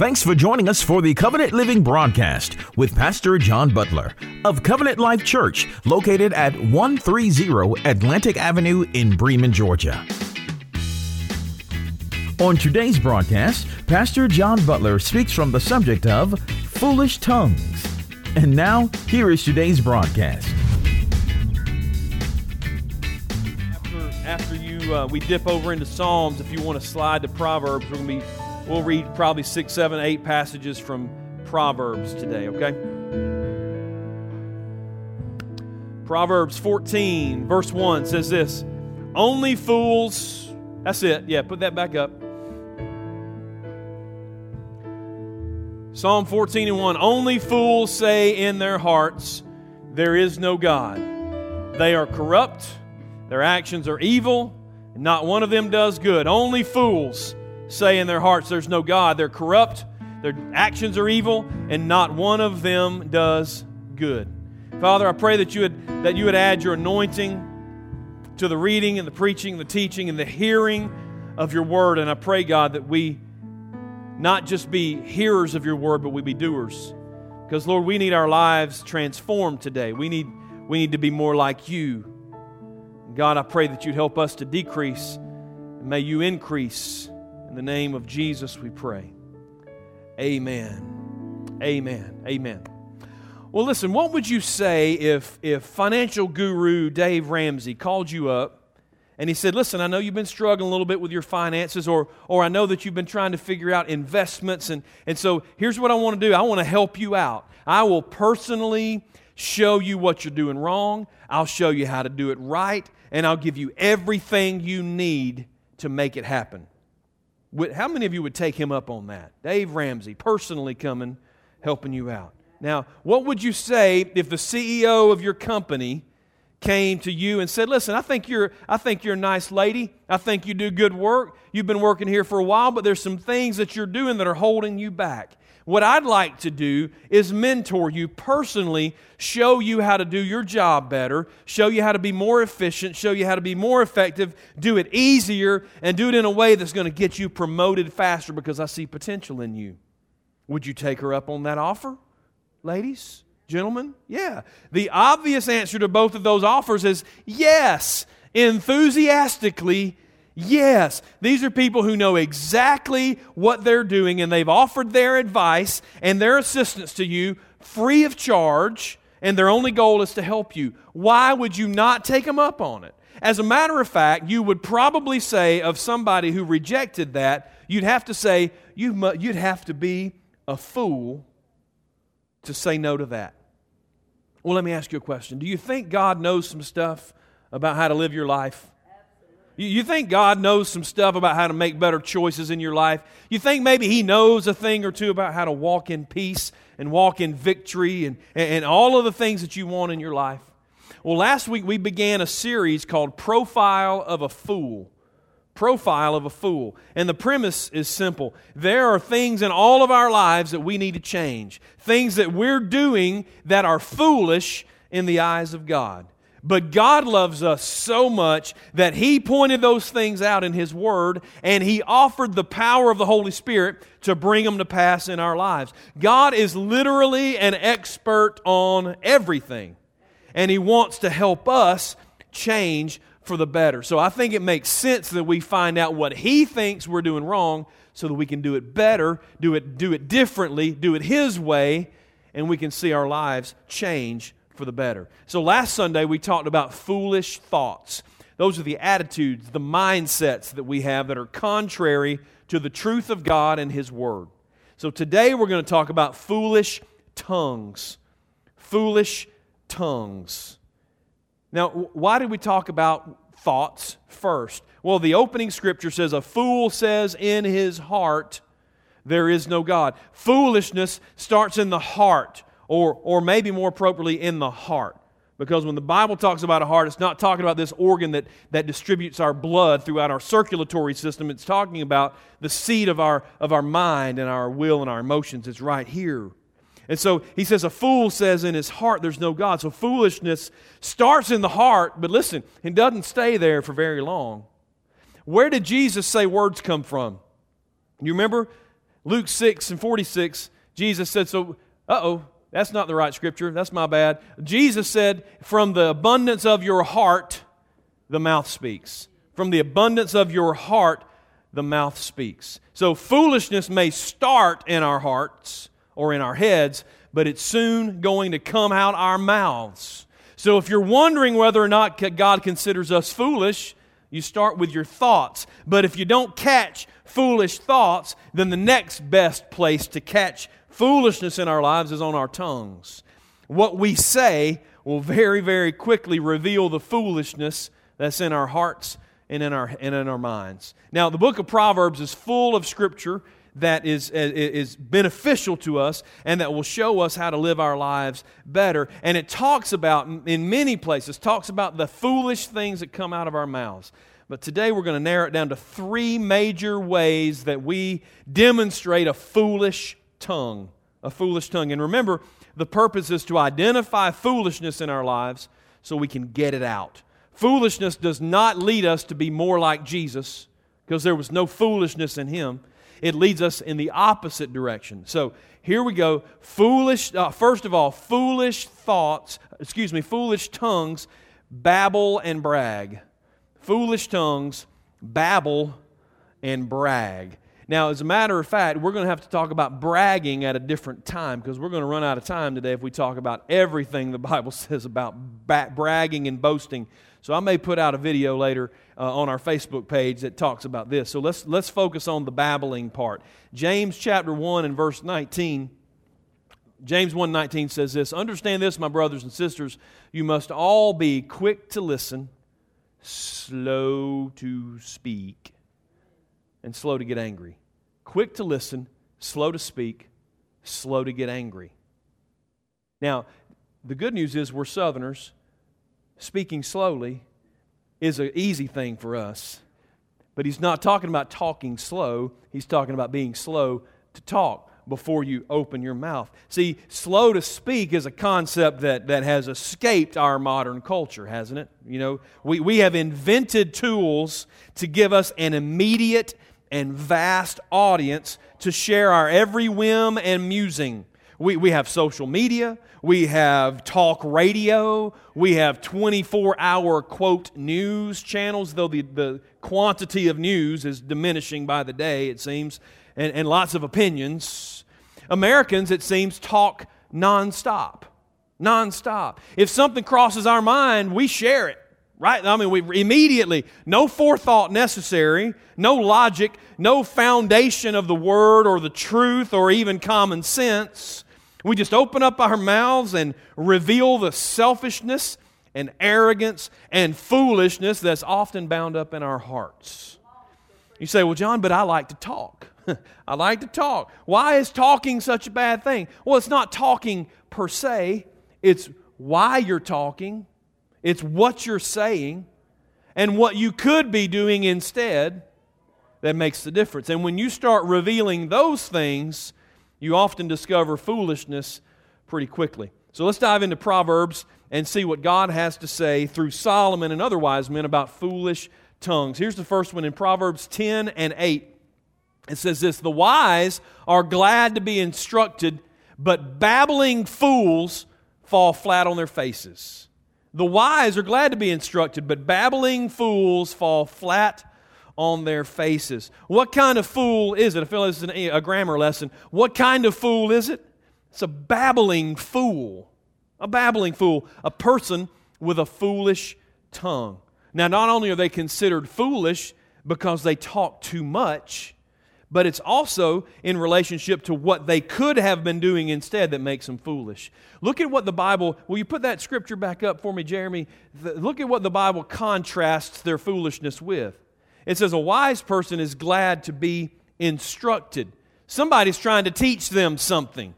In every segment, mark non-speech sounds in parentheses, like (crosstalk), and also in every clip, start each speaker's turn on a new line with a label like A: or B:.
A: Thanks for joining us for the Covenant Living broadcast with Pastor John Butler of Covenant Life Church, located at 130 Atlantic Avenue in Bremen, Georgia. On today's broadcast, Pastor John Butler speaks from the subject of foolish tongues. And now, here is today's broadcast.
B: After, after you, uh, we dip over into Psalms. If you want to slide to Proverbs, we're going to be, we'll read probably six, seven, eight passages from Proverbs today. Okay. Proverbs 14, verse 1 says this Only fools, that's it. Yeah, put that back up. Psalm 14 and 1 Only fools say in their hearts, There is no God. They are corrupt, their actions are evil, and not one of them does good. Only fools say in their hearts, There's no God. They're corrupt, their actions are evil, and not one of them does good. Father, I pray that you would, that you would add your anointing to the reading and the preaching, the teaching, and the hearing of your word. And I pray, God, that we not just be hearers of your word, but we be doers. Because, Lord, we need our lives transformed today. We need, we need to be more like you. God, I pray that you'd help us to decrease, and may you increase. In the name of Jesus, we pray. Amen. Amen. Amen. Well, listen, what would you say if, if financial guru Dave Ramsey called you up and he said, Listen, I know you've been struggling a little bit with your finances, or, or I know that you've been trying to figure out investments. And, and so here's what I want to do I want to help you out. I will personally show you what you're doing wrong, I'll show you how to do it right, and I'll give you everything you need to make it happen. How many of you would take him up on that? Dave Ramsey, personally coming, helping you out. Now, what would you say if the CEO of your company came to you and said, "Listen, I think you're I think you're a nice lady. I think you do good work. You've been working here for a while, but there's some things that you're doing that are holding you back. What I'd like to do is mentor you personally, show you how to do your job better, show you how to be more efficient, show you how to be more effective, do it easier, and do it in a way that's going to get you promoted faster because I see potential in you. Would you take her up on that offer, ladies? Gentlemen, yeah. The obvious answer to both of those offers is yes, enthusiastically, yes. These are people who know exactly what they're doing and they've offered their advice and their assistance to you free of charge, and their only goal is to help you. Why would you not take them up on it? As a matter of fact, you would probably say of somebody who rejected that, you'd have to say, you'd have to be a fool to say no to that. Well, let me ask you a question. Do you think God knows some stuff about how to live your life? You think God knows some stuff about how to make better choices in your life? You think maybe He knows a thing or two about how to walk in peace and walk in victory and, and all of the things that you want in your life? Well, last week we began a series called Profile of a Fool profile of a fool. And the premise is simple there are things in all of our lives that we need to change, things that we're doing that are foolish in the eyes of God. But God loves us so much that He pointed those things out in His Word and He offered the power of the Holy Spirit to bring them to pass in our lives. God is literally an expert on everything, and He wants to help us change for the better. So I think it makes sense that we find out what he thinks we're doing wrong so that we can do it better, do it, do it differently, do it his way, and we can see our lives change for the better. So last Sunday we talked about foolish thoughts. Those are the attitudes, the mindsets that we have that are contrary to the truth of God and his word. So today we're going to talk about foolish tongues. Foolish tongues. Now, why did we talk about thoughts first? Well, the opening scripture says, A fool says in his heart, There is no God. Foolishness starts in the heart, or, or maybe more appropriately, in the heart. Because when the Bible talks about a heart, it's not talking about this organ that, that distributes our blood throughout our circulatory system. It's talking about the seat of our, of our mind and our will and our emotions. It's right here. And so he says, A fool says in his heart, There's no God. So foolishness starts in the heart, but listen, it doesn't stay there for very long. Where did Jesus say words come from? You remember? Luke 6 and 46, Jesus said, So, uh oh, that's not the right scripture. That's my bad. Jesus said, From the abundance of your heart, the mouth speaks. From the abundance of your heart, the mouth speaks. So, foolishness may start in our hearts or in our heads, but it's soon going to come out our mouths. So, if you're wondering whether or not God considers us foolish, you start with your thoughts. But if you don't catch foolish thoughts, then the next best place to catch foolishness in our lives is on our tongues. What we say will very, very quickly reveal the foolishness that's in our hearts and in our, and in our minds. Now, the book of Proverbs is full of scripture that is, is beneficial to us and that will show us how to live our lives better. And it talks about, in many places, talks about the foolish things that come out of our mouths. But today we're going to narrow it down to three major ways that we demonstrate a foolish tongue. A foolish tongue. And remember, the purpose is to identify foolishness in our lives so we can get it out. Foolishness does not lead us to be more like Jesus because there was no foolishness in him it leads us in the opposite direction. So here we go. Foolish, uh, first of all, foolish thoughts, excuse me, foolish tongues babble and brag. Foolish tongues babble and brag. Now, as a matter of fact, we're going to have to talk about bragging at a different time because we're going to run out of time today if we talk about everything the (laughs) Bible says about bragging and boasting. So I may put out a video later uh, on our Facebook page that talks about this. So let's, let's focus on the babbling part. James chapter 1 and verse 19. James 1:19 says this, "Understand this, my brothers and sisters, you must all be quick to listen, slow to speak, and slow to get angry." Quick to listen, slow to speak, slow to get angry. Now, the good news is we're southerners, speaking slowly is an easy thing for us. But he's not talking about talking slow, he's talking about being slow to talk before you open your mouth. See, slow to speak is a concept that, that has escaped our modern culture, hasn't it? You know, we, we have invented tools to give us an immediate and vast audience to share our every whim and musing. We, we have social media, we have talk radio, we have 24 hour quote news channels, though the, the quantity of news is diminishing by the day, it seems, and, and lots of opinions. Americans, it seems, talk nonstop. Nonstop. If something crosses our mind, we share it right? I mean, we immediately, no forethought necessary, no logic, no foundation of the word or the truth or even common sense. We just open up our mouths and reveal the selfishness and arrogance and foolishness that's often bound up in our hearts. You say, Well, John, but I like to talk. (laughs) I like to talk. Why is talking such a bad thing? Well, it's not talking per se, it's why you're talking, it's what you're saying, and what you could be doing instead that makes the difference. And when you start revealing those things, you often discover foolishness pretty quickly. So let's dive into Proverbs and see what God has to say through Solomon and other wise men about foolish tongues. Here's the first one in Proverbs 10 and 8. It says this The wise are glad to be instructed, but babbling fools fall flat on their faces. The wise are glad to be instructed, but babbling fools fall flat on their faces. What kind of fool is it? I feel this is a grammar lesson. What kind of fool is it? It's a babbling fool. A babbling fool. A person with a foolish tongue. Now, not only are they considered foolish because they talk too much, but it's also in relationship to what they could have been doing instead that makes them foolish. Look at what the Bible, will you put that scripture back up for me, Jeremy? look at what the Bible contrasts their foolishness with. It says, A wise person is glad to be instructed. Somebody's trying to teach them something.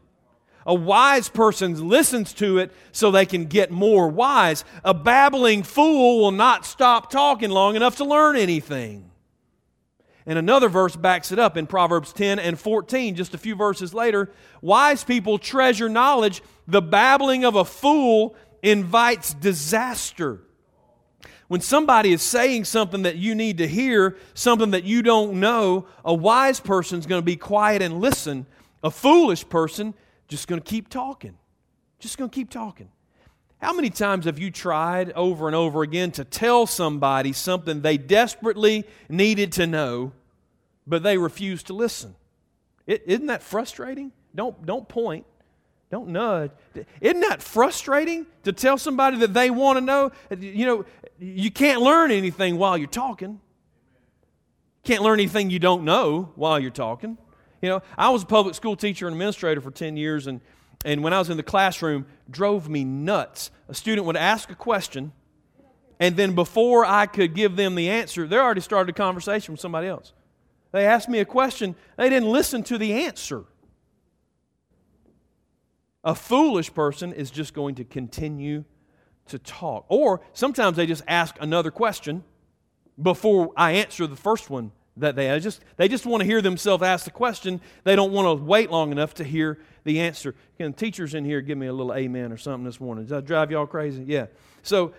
B: A wise person listens to it so they can get more wise. A babbling fool will not stop talking long enough to learn anything. And another verse backs it up in Proverbs 10 and 14, just a few verses later. Wise people treasure knowledge. The babbling of a fool invites disaster. When somebody is saying something that you need to hear, something that you don't know, a wise person is going to be quiet and listen. A foolish person just going to keep talking. Just going to keep talking. How many times have you tried over and over again to tell somebody something they desperately needed to know, but they refused to listen? is isn't that frustrating? Don't, don't point. Don't nudge. Isn't that frustrating to tell somebody that they want to know? You know, you can't learn anything while you're talking. Can't learn anything you don't know while you're talking. You know, I was a public school teacher and administrator for 10 years, and and when I was in the classroom, drove me nuts. A student would ask a question, and then before I could give them the answer, they already started a conversation with somebody else. They asked me a question, they didn't listen to the answer. A foolish person is just going to continue to talk. Or sometimes they just ask another question before I answer the first one that they just they just want to hear themselves ask the question. They don't want to wait long enough to hear the answer. Can teachers in here give me a little amen or something this morning? Does that drive y'all crazy? Yeah. So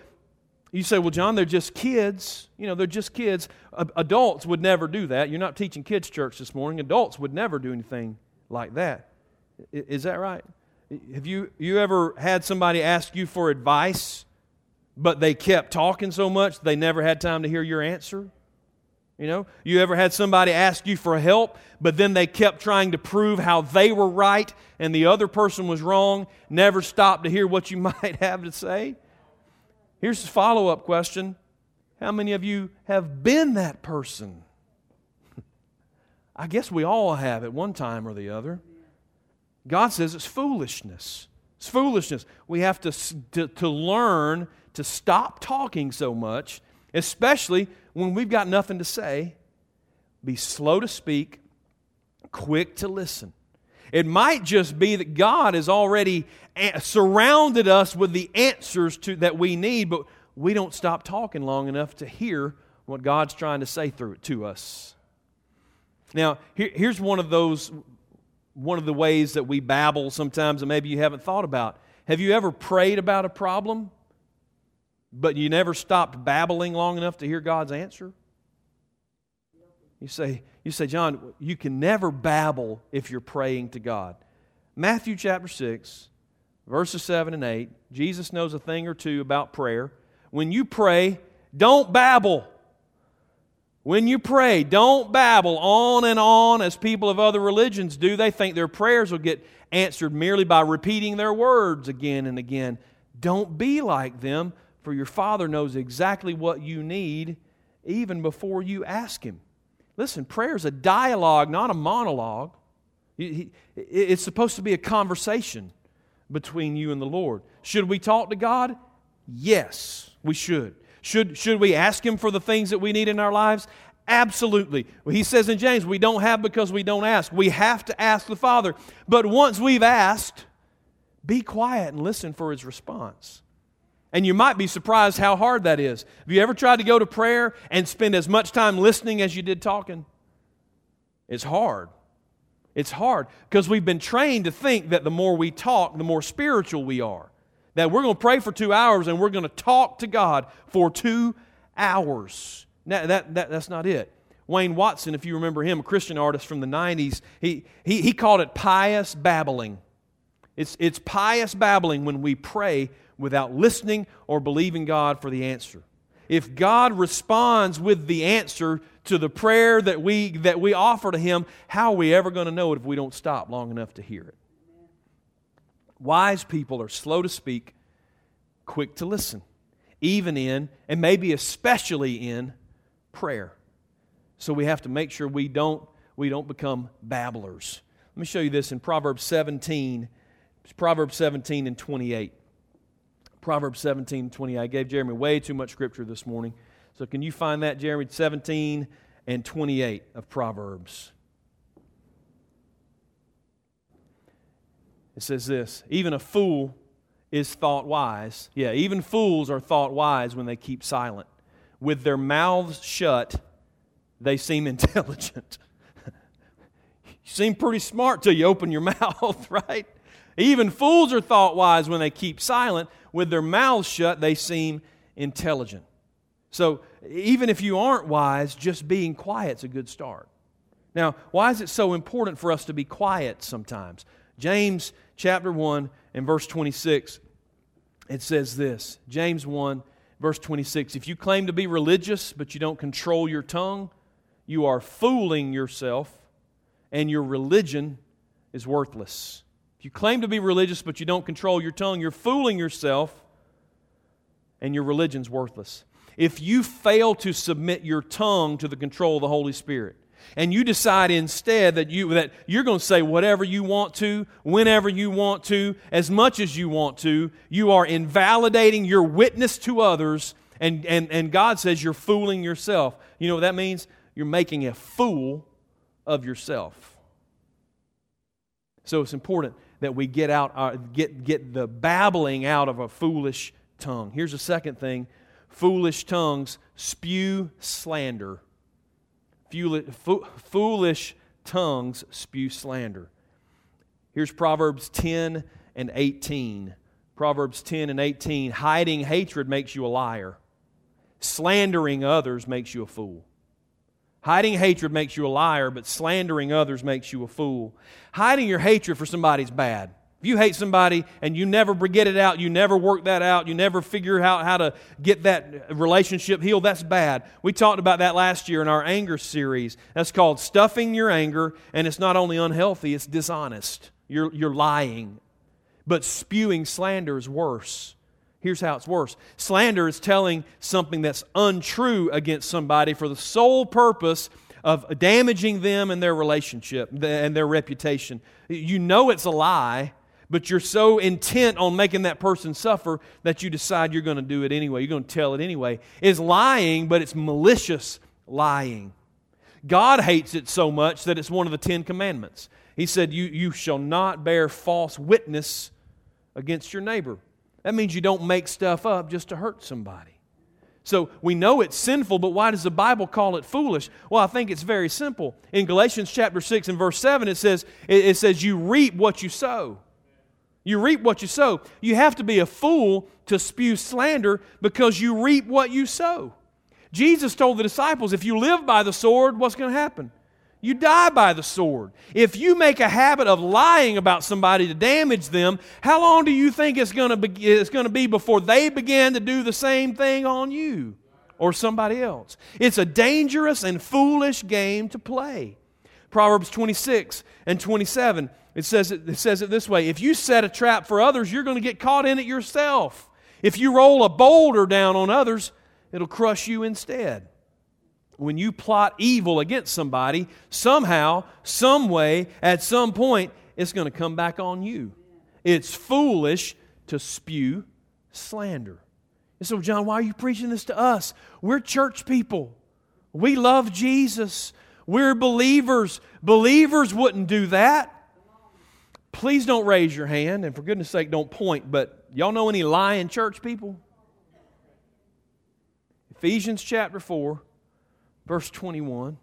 B: you say, well, John, they're just kids. You know, they're just kids. Adults would never do that. You're not teaching kids church this morning. Adults would never do anything like that. Is that right? Have you, you ever had somebody ask you for advice, but they kept talking so much they never had time to hear your answer? You know, you ever had somebody ask you for help, but then they kept trying to prove how they were right and the other person was wrong, never stopped to hear what you (laughs) might have to say? Here's a follow up question How many of you have been that person? (laughs) I guess we all have at one time or the other. God says it's foolishness. It's foolishness. We have to, to, to learn to stop talking so much, especially when we've got nothing to say, be slow to speak, quick to listen. It might just be that God has already eh, surrounded us with the answers to, that we need, but we don't stop talking long enough to hear what God's trying to say through it to us. Now, here, here's one of those one of the ways that we babble sometimes and maybe you haven't thought about. Have you ever prayed about a problem but you never stopped babbling long enough to hear God's answer? You say, you say, John, you can never babble if you're praying to God. Matthew chapter 6, verses 7 and 8, Jesus knows a thing or two about prayer. When you pray, don't babble. When you pray, don't babble on and on as people of other religions do. They think their prayers will get answered merely by repeating their words again and again. Don't be like them for your Father knows exactly what you need even before you ask Him. Listen, prayer is a dialogue, not a monologue. It's supposed to be a conversation between you and the Lord. Should we talk to God? Yes, we should. Should, should we ask Him for the things that we need in our lives? Absolutely. He says in James, we don't have because we don't ask. We have to ask the Father. But once we've asked, be quiet and listen for His response. And you might be surprised how hard that is. Have you ever tried to go to prayer and spend as much time listening as you did talking? It's hard. It's hard because we've been trained to think that the more we talk, the more spiritual we are. That we're going to pray for two hours and we're going to talk to God for two hours. Now, that, that, that's not it. Wayne Watson, if you remember him, a Christian artist from the 90s, he, he, he called it pious babbling. It's, it's pious babbling when we pray without listening or believing God for the answer. If God responds with the answer to the prayer that we, that we offer to Him, how are we ever going to know it if we don't stop long enough to hear it? Wise people are slow to speak, quick to listen, even in, and maybe especially in, prayer. So we have to make sure we don't, we don't become babblers. Let me show you this in Proverbs 17, Proverbs 17 and 28. Proverbs 17 20. I gave Jeremy way too much scripture this morning. So can you find that, Jeremy? 17 and 28 of Proverbs. It says this Even a fool is thought wise. Yeah, even fools are thought wise when they keep silent. With their mouths shut, they seem (laughs) intelligent. you seem pretty smart till you open your (laughs) mouth, right? Even fools are thought wise when they keep silent. With their mouths shut, they seem intelligent. So even if you aren't wise, just being quiet's a good start. Now, why is it so important for us to be quiet sometimes? James chapter 1 and verse 26, it says this James 1, verse 26 If you claim to be religious, but you don't control your tongue, you are fooling yourself, and your religion is worthless. You claim to be religious, but you don't control your tongue, you're fooling yourself, and your religion's worthless. If you fail to submit your tongue to the control of the Holy Spirit, and you decide instead that, you, that you're going to say whatever you want to, whenever you want to, as much as you want to, you are invalidating your witness to others, and, and, and God says you're fooling yourself. You know what that means? You're making a fool of yourself. So it's important that we get out our, get, get the babbling out of a foolish tongue. Here's a second thing foolish tongues spew slander foolish tongues spew slander. Here's Proverbs 10 and 18. Proverbs 10 and 18. Hiding hatred makes you a liar, slandering others makes you a fool. Hiding hatred makes you a liar, but slandering others makes you a fool. Hiding your hatred for somebody's bad. If you hate somebody and you never get it out, you never work that out, you never figure out how to get that relationship healed, that's bad. We talked about that last year in our anger series. That's called stuffing your anger, and it's not only unhealthy, it's dishonest. You're, you're lying. But spewing slander is worse. Here's how it's worse slander is telling something that's untrue against somebody for the sole purpose of damaging them and their relationship and their reputation. You know it's a lie but you're so intent on making that person suffer that you decide you're going to do it anyway. You're going to tell it anyway. It's lying, but it's malicious lying. God hates it so much that it's one of the Ten Commandments. He said, You, you shall not bear false witness against your neighbor. That means you don't make stuff up just to hurt somebody. So we know it's sinful, but why does the Bible call it foolish? Well, I think it's very simple. In Galatians chapter 6 and verse 7, it says, it says, You reap what you sow. You reap what you sow. You have to be a fool to spew slander because you reap what you sow. Jesus told the disciples, if you live by the sword, what's going to happen? You die by the sword. If you make a habit of lying about somebody to damage them, how long do you think it's going to be, it's going to be before they begin to do the same thing on you or somebody else? It's a dangerous and foolish game to play. Proverbs 26 and 27 it says it, it says it this way if you set a trap for others, you're going to get caught in it yourself. If you roll a boulder down on others, it'll crush you instead. When you plot evil against somebody, somehow, some way, at some point, it's going to come back on you. It's foolish to spew slander. And so, John, why are you preaching this to us? We're church people. We love Jesus. We're believers. Believers wouldn't do that. Please don't raise your hand, and for goodness sake, don't point. But y'all know any lying church people? Ephesians chapter 4, verse 21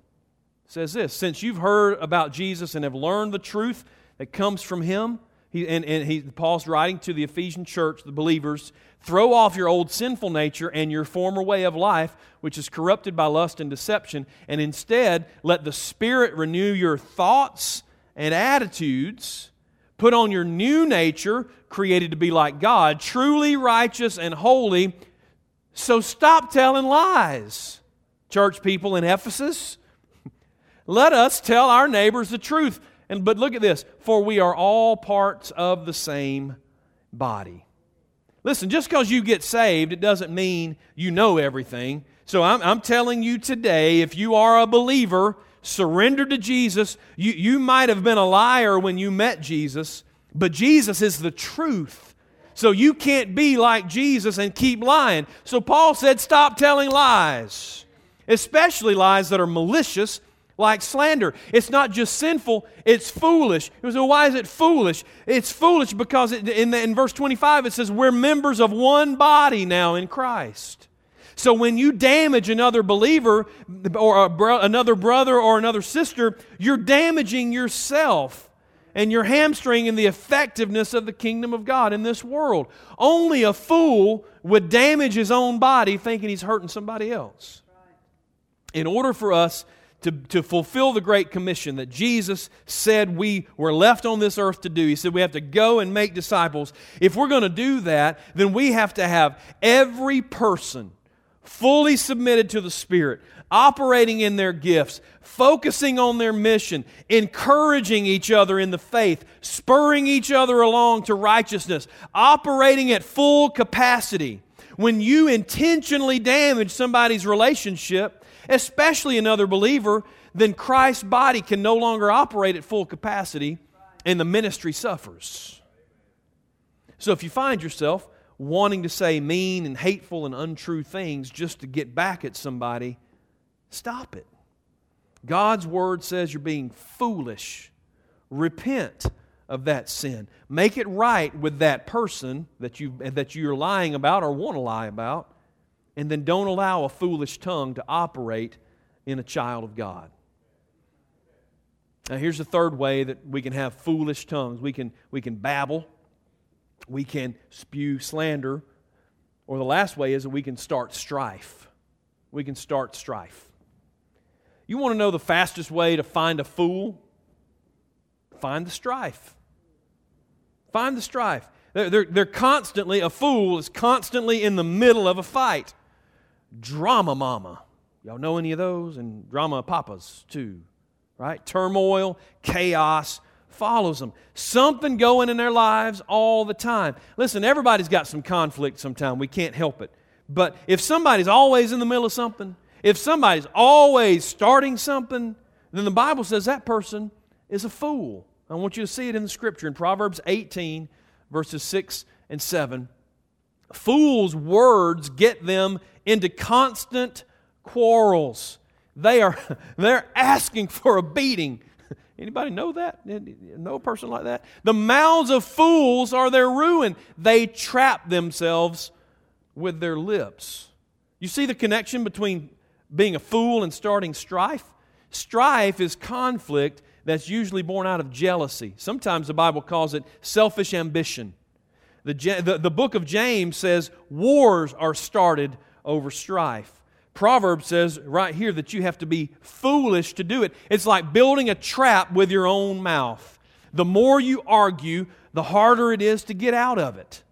B: says this Since you've heard about Jesus and have learned the truth that comes from him, he, and, and he, Paul's writing to the Ephesian church, the believers, throw off your old sinful nature and your former way of life, which is corrupted by lust and deception, and instead let the Spirit renew your thoughts and attitudes Put on your new nature, created to be like God, truly righteous and holy. So stop telling lies, church people in Ephesus. Let us tell our neighbors the truth. And but look at this, for we are all parts of the same body. Listen, just because you get saved, it doesn't mean you know everything. So I'm, I'm telling you today, if you are a believer, surrender to Jesus. You, you might have been a liar when you met Jesus, but Jesus is the truth. So you can't be like Jesus and keep lying. So Paul said, stop telling lies, especially lies that are malicious, like slander. It's not just sinful, it's foolish. So why is it foolish? It's foolish because it, in, the, in verse 25 it says, we're members of one body now in Christ. So when you damage another believer or bro- another brother or another sister, you're damaging yourself. and you're hamstringing the effectiveness of the kingdom of God in this world. Only a fool would damage his own body thinking he's hurting somebody else. In order for us to, to fulfill the Great Commission that Jesus said we were left on this earth to do. He said we have to go and make disciples. If we're going to do that, then we have to have every person fully submitted to the Spirit, operating in their gifts, focusing on their mission, encouraging each other in the faith, spurring each other along to righteousness, operating at full capacity. When you intentionally damage somebody's relationship, especially another believer, then Christ's body can no longer operate at full capacity and the ministry suffers. So if you find yourself wanting to say mean and hateful and untrue things just to get back at somebody, stop it. God's word says you're being foolish. Repent of that sin. Make it right with that person that, you, that you're lying about or want to lie about and then don't allow a foolish tongue to operate in a child of God. Now, here's the third way that we can have foolish tongues we can, we can babble, we can spew slander, or the last way is that we can start strife. We can start strife. You want to know the fastest way to find a fool? Find the strife. Find the strife. They're, they're, they're constantly, a fool is constantly in the middle of a fight drama mama. Y'all know any of those? And drama papas, too. Right? Turmoil, chaos follows them. Something going in their lives all the time. Listen, everybody's got some conflict sometime. We can't help it. But if somebody's always in the middle of something, if somebody's always starting something, then the Bible says that person is a fool. I want you to see it in the scripture in Proverbs 18, verses 6 and 7. Fools' words get them into constant quarrels. They are (laughs) they're asking for a beating. (laughs) Anybody know that? A person like that? The mouths of fools are their ruin. They trap themselves with their lips. You see the connection between being a fool and starting strife? Strife is conflict that's usually born out of jealousy. Sometimes the Bible calls it selfish ambition. The, the, the book of James says wars are started over strife. Proverbs says right here that you have to be foolish to do it. It's like building a trap with your own mouth. The more you argue, the harder it is to get out of it.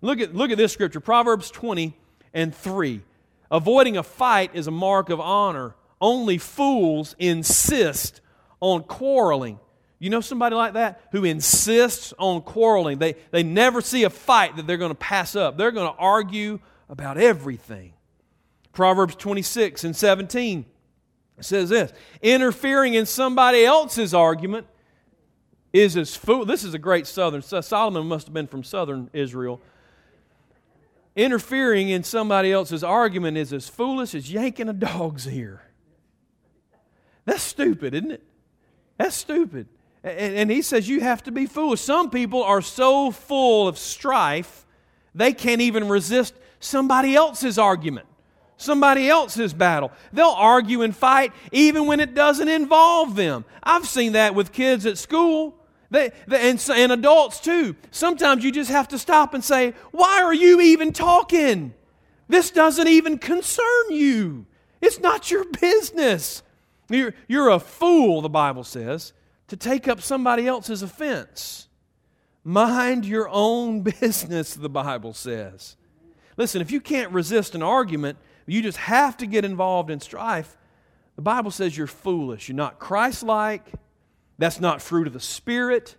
B: Look at, look at this scripture Proverbs 20 and 3. Avoiding a fight is a mark of honor. Only fools insist on quarreling. You know somebody like that who insists on quarreling? They, they never see a fight that they're going to pass up. They're going to argue about everything. Proverbs 26 and 17 says this interfering in somebody else's argument is as fool. This is a great southern. Solomon must have been from southern Israel. Interfering in somebody else's argument is as foolish as yanking a dog's ear. That's stupid, isn't it? That's stupid. And, and he says you have to be foolish. Some people are so full of strife, they can't even resist somebody else's argument, somebody else's battle. They'll argue and fight even when it doesn't involve them. I've seen that with kids at school. They, they, and, and adults too. Sometimes you just have to stop and say, Why are you even talking? This doesn't even concern you. It's not your business. You're, you're a fool, the Bible says, to take up somebody else's offense. Mind your own (laughs) business, the Bible says. Listen, if you can't resist an argument, you just have to get involved in strife. The Bible says you're foolish. You're not Christ like. That's not fruit of the Spirit.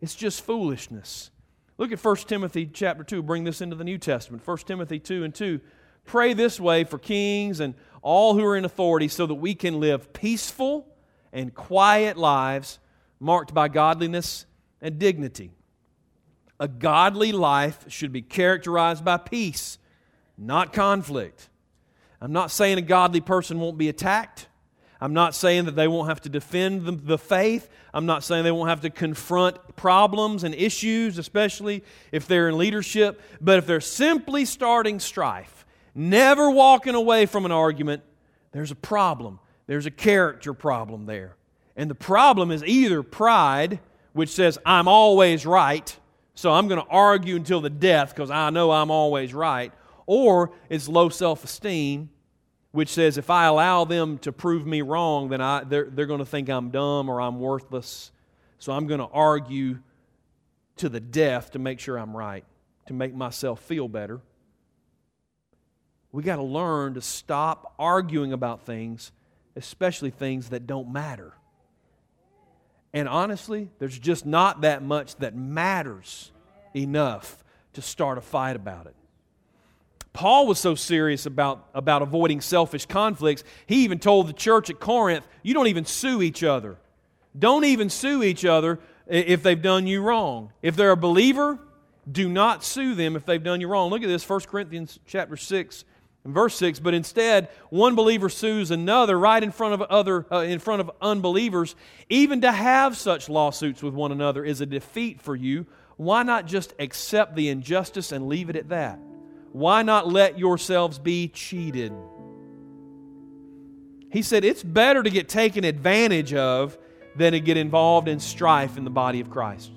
B: It's just foolishness. Look at 1 Timothy chapter 2. Bring this into the New Testament. 1 Timothy 2 and 2. Pray this way for kings and all who are in authority so that we can live peaceful and quiet lives marked by godliness and dignity. A godly life should be characterized by peace, not conflict. I'm not saying a godly person won't be attacked. I'm not saying that they won't have to defend the, the, faith. I'm not saying they won't have to confront problems and issues, especially if they're in leadership. But if they're simply starting strife, never walking away from an argument, there's a problem. There's a character problem there. And the problem is either pride which says, I'm always right, so I'm going to argue until the death because I know I'm always right. Or it's low self esteem, which says, if I allow them to prove me wrong, then I, they're, they're going to think I'm dumb or I'm worthless. So I'm going to argue to the death to make sure I'm right, to make myself feel better. We got to learn to stop arguing about things, especially things that don't matter. And honestly, there's just not that much that matters enough to start a fight about it. Paul was so serious about, about avoiding selfish conflicts, he even told the church at Corinth, you don't even sue each other. Don't even sue each other if they've done you wrong. If they're a believer, do not sue them if they've done you wrong. Look at this, 1 Corinthians chapter 6 and verse 6. But instead, one believer sues another right in front of other uh, in front of unbelievers. Even to have such lawsuits with one another is a defeat for you. Why not just accept the injustice and leave it at that? Why not let yourselves be cheated? He said it's better to get taken advantage of than to get involved in strife in the body of Christ.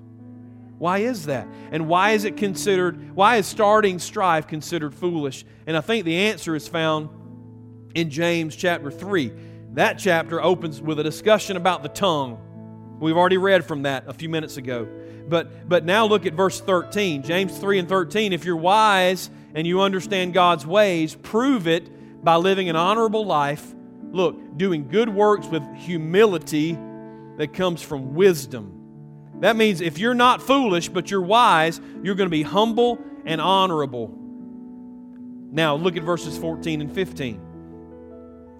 B: Why is that? And why is it considered, why is starting strife considered foolish? And I think the answer is found in James chapter 3. That chapter opens with a discussion about the tongue. We've already read from that a few minutes ago. But, but now look at verse 13. James 3 and 13. If you're wise and you understand God's ways, prove it by living an honorable life. Look, doing good works with humility that comes from wisdom. That means if you're not foolish, but you're wise, you're going to be humble and honorable. Now, look at verses 14 and 15.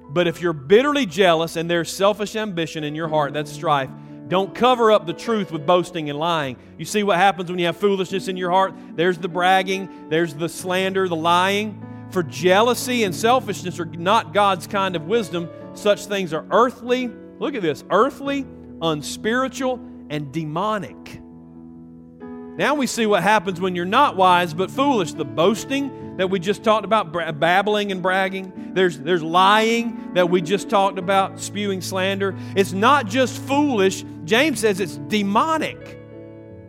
B: But if you're bitterly jealous and there's selfish ambition in your heart, that's strife, don't cover up the truth with boasting and lying. You see what happens when you have foolishness in your heart? There's the bragging, there's the slander, the lying. For jealousy and selfishness are not God's kind of wisdom. Such things are earthly, look at this, earthly, unspiritual, and demonic. Now we see what happens when you're not wise but foolish. The boasting that we just talked about, babbling and bragging. There's, there's lying that we just talked about, spewing slander. It's not just foolish. James says it's demonic.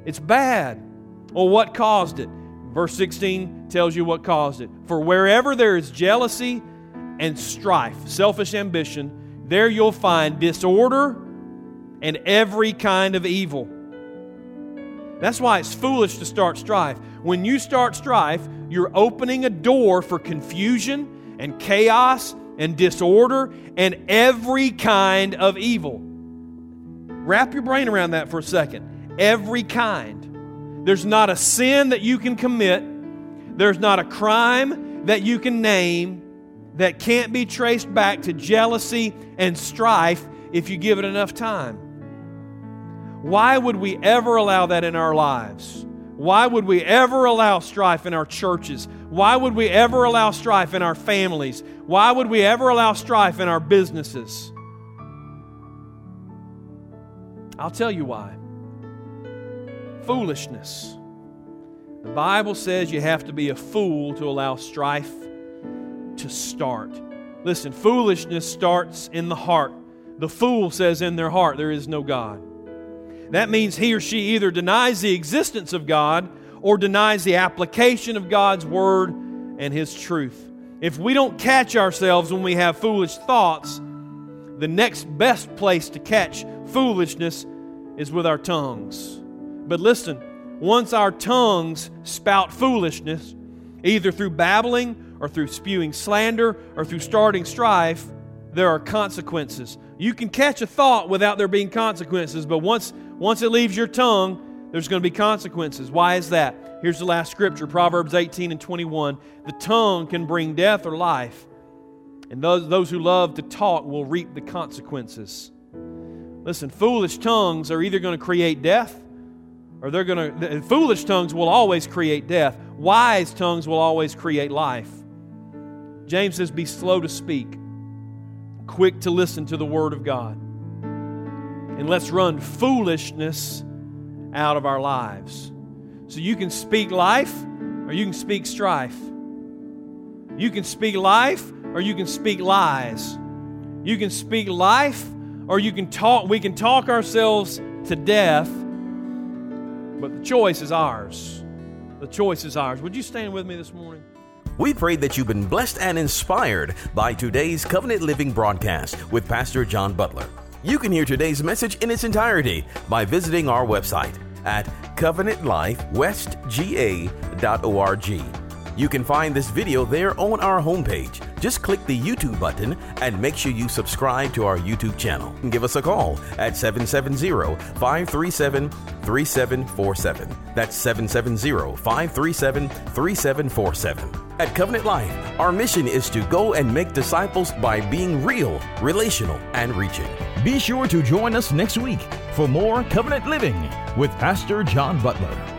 B: It's bad. Well, what caused it? Verse 16 tells you what caused it. For wherever there is jealousy and strife, selfish ambition, there you'll find disorder and every kind of evil. That's why it's foolish to start strife. When you start strife, you're opening a door for confusion and chaos and disorder and every kind of evil. Wrap your brain around that for a second. Every kind. There's not a sin that you can commit, there's not a crime that you can name that can't be traced back to jealousy and strife if you give it enough time. Why would we ever allow that in our lives? Why would we ever allow strife in our churches? Why would we ever allow strife in our families? Why would we ever allow strife in our businesses? I'll tell you why. Foolishness. The Bible says you have to be a fool to allow strife to start. Listen, foolishness starts in the heart. The fool says in their heart, There is no God. That means he or she either denies the existence of God or denies the application of God's Word and His truth. If we don't catch ourselves when we have foolish thoughts, the next best place to catch foolishness is with our tongues. But listen, once our tongues spout foolishness, either through babbling or through spewing slander or through starting strife, there are consequences. You can catch a thought without there being consequences, but once once it leaves your tongue, there's going to be consequences. Why is that? Here's the last scripture Proverbs 18 and 21. The tongue can bring death or life, and those, those who love to talk will reap the consequences. Listen, foolish tongues are either going to create death or they're going to, foolish tongues will always create death. Wise tongues will always create life. James says, Be slow to speak, quick to listen to the word of God and let's run foolishness out of our lives. So you can speak life or you can speak strife. You can speak life or you can speak lies. You can speak life or you can talk we can talk ourselves to death But the choice is ours. The choice is ours. Would you stand with me this morning?
A: We pray that you've been blessed and inspired by today's Covenant Living broadcast with Pastor John Butler. You can hear today's message in its entirety by visiting our website at covenantlifewestga.org. You can find this video there on our homepage. Just click the YouTube button and make sure you subscribe to our YouTube channel. Give us a call at 770 537 3747. That's 770 537 3747. At Covenant Life, our mission is to go and make disciples by being real, relational, and reaching. Be sure to join us next week for more Covenant Living with Pastor John Butler.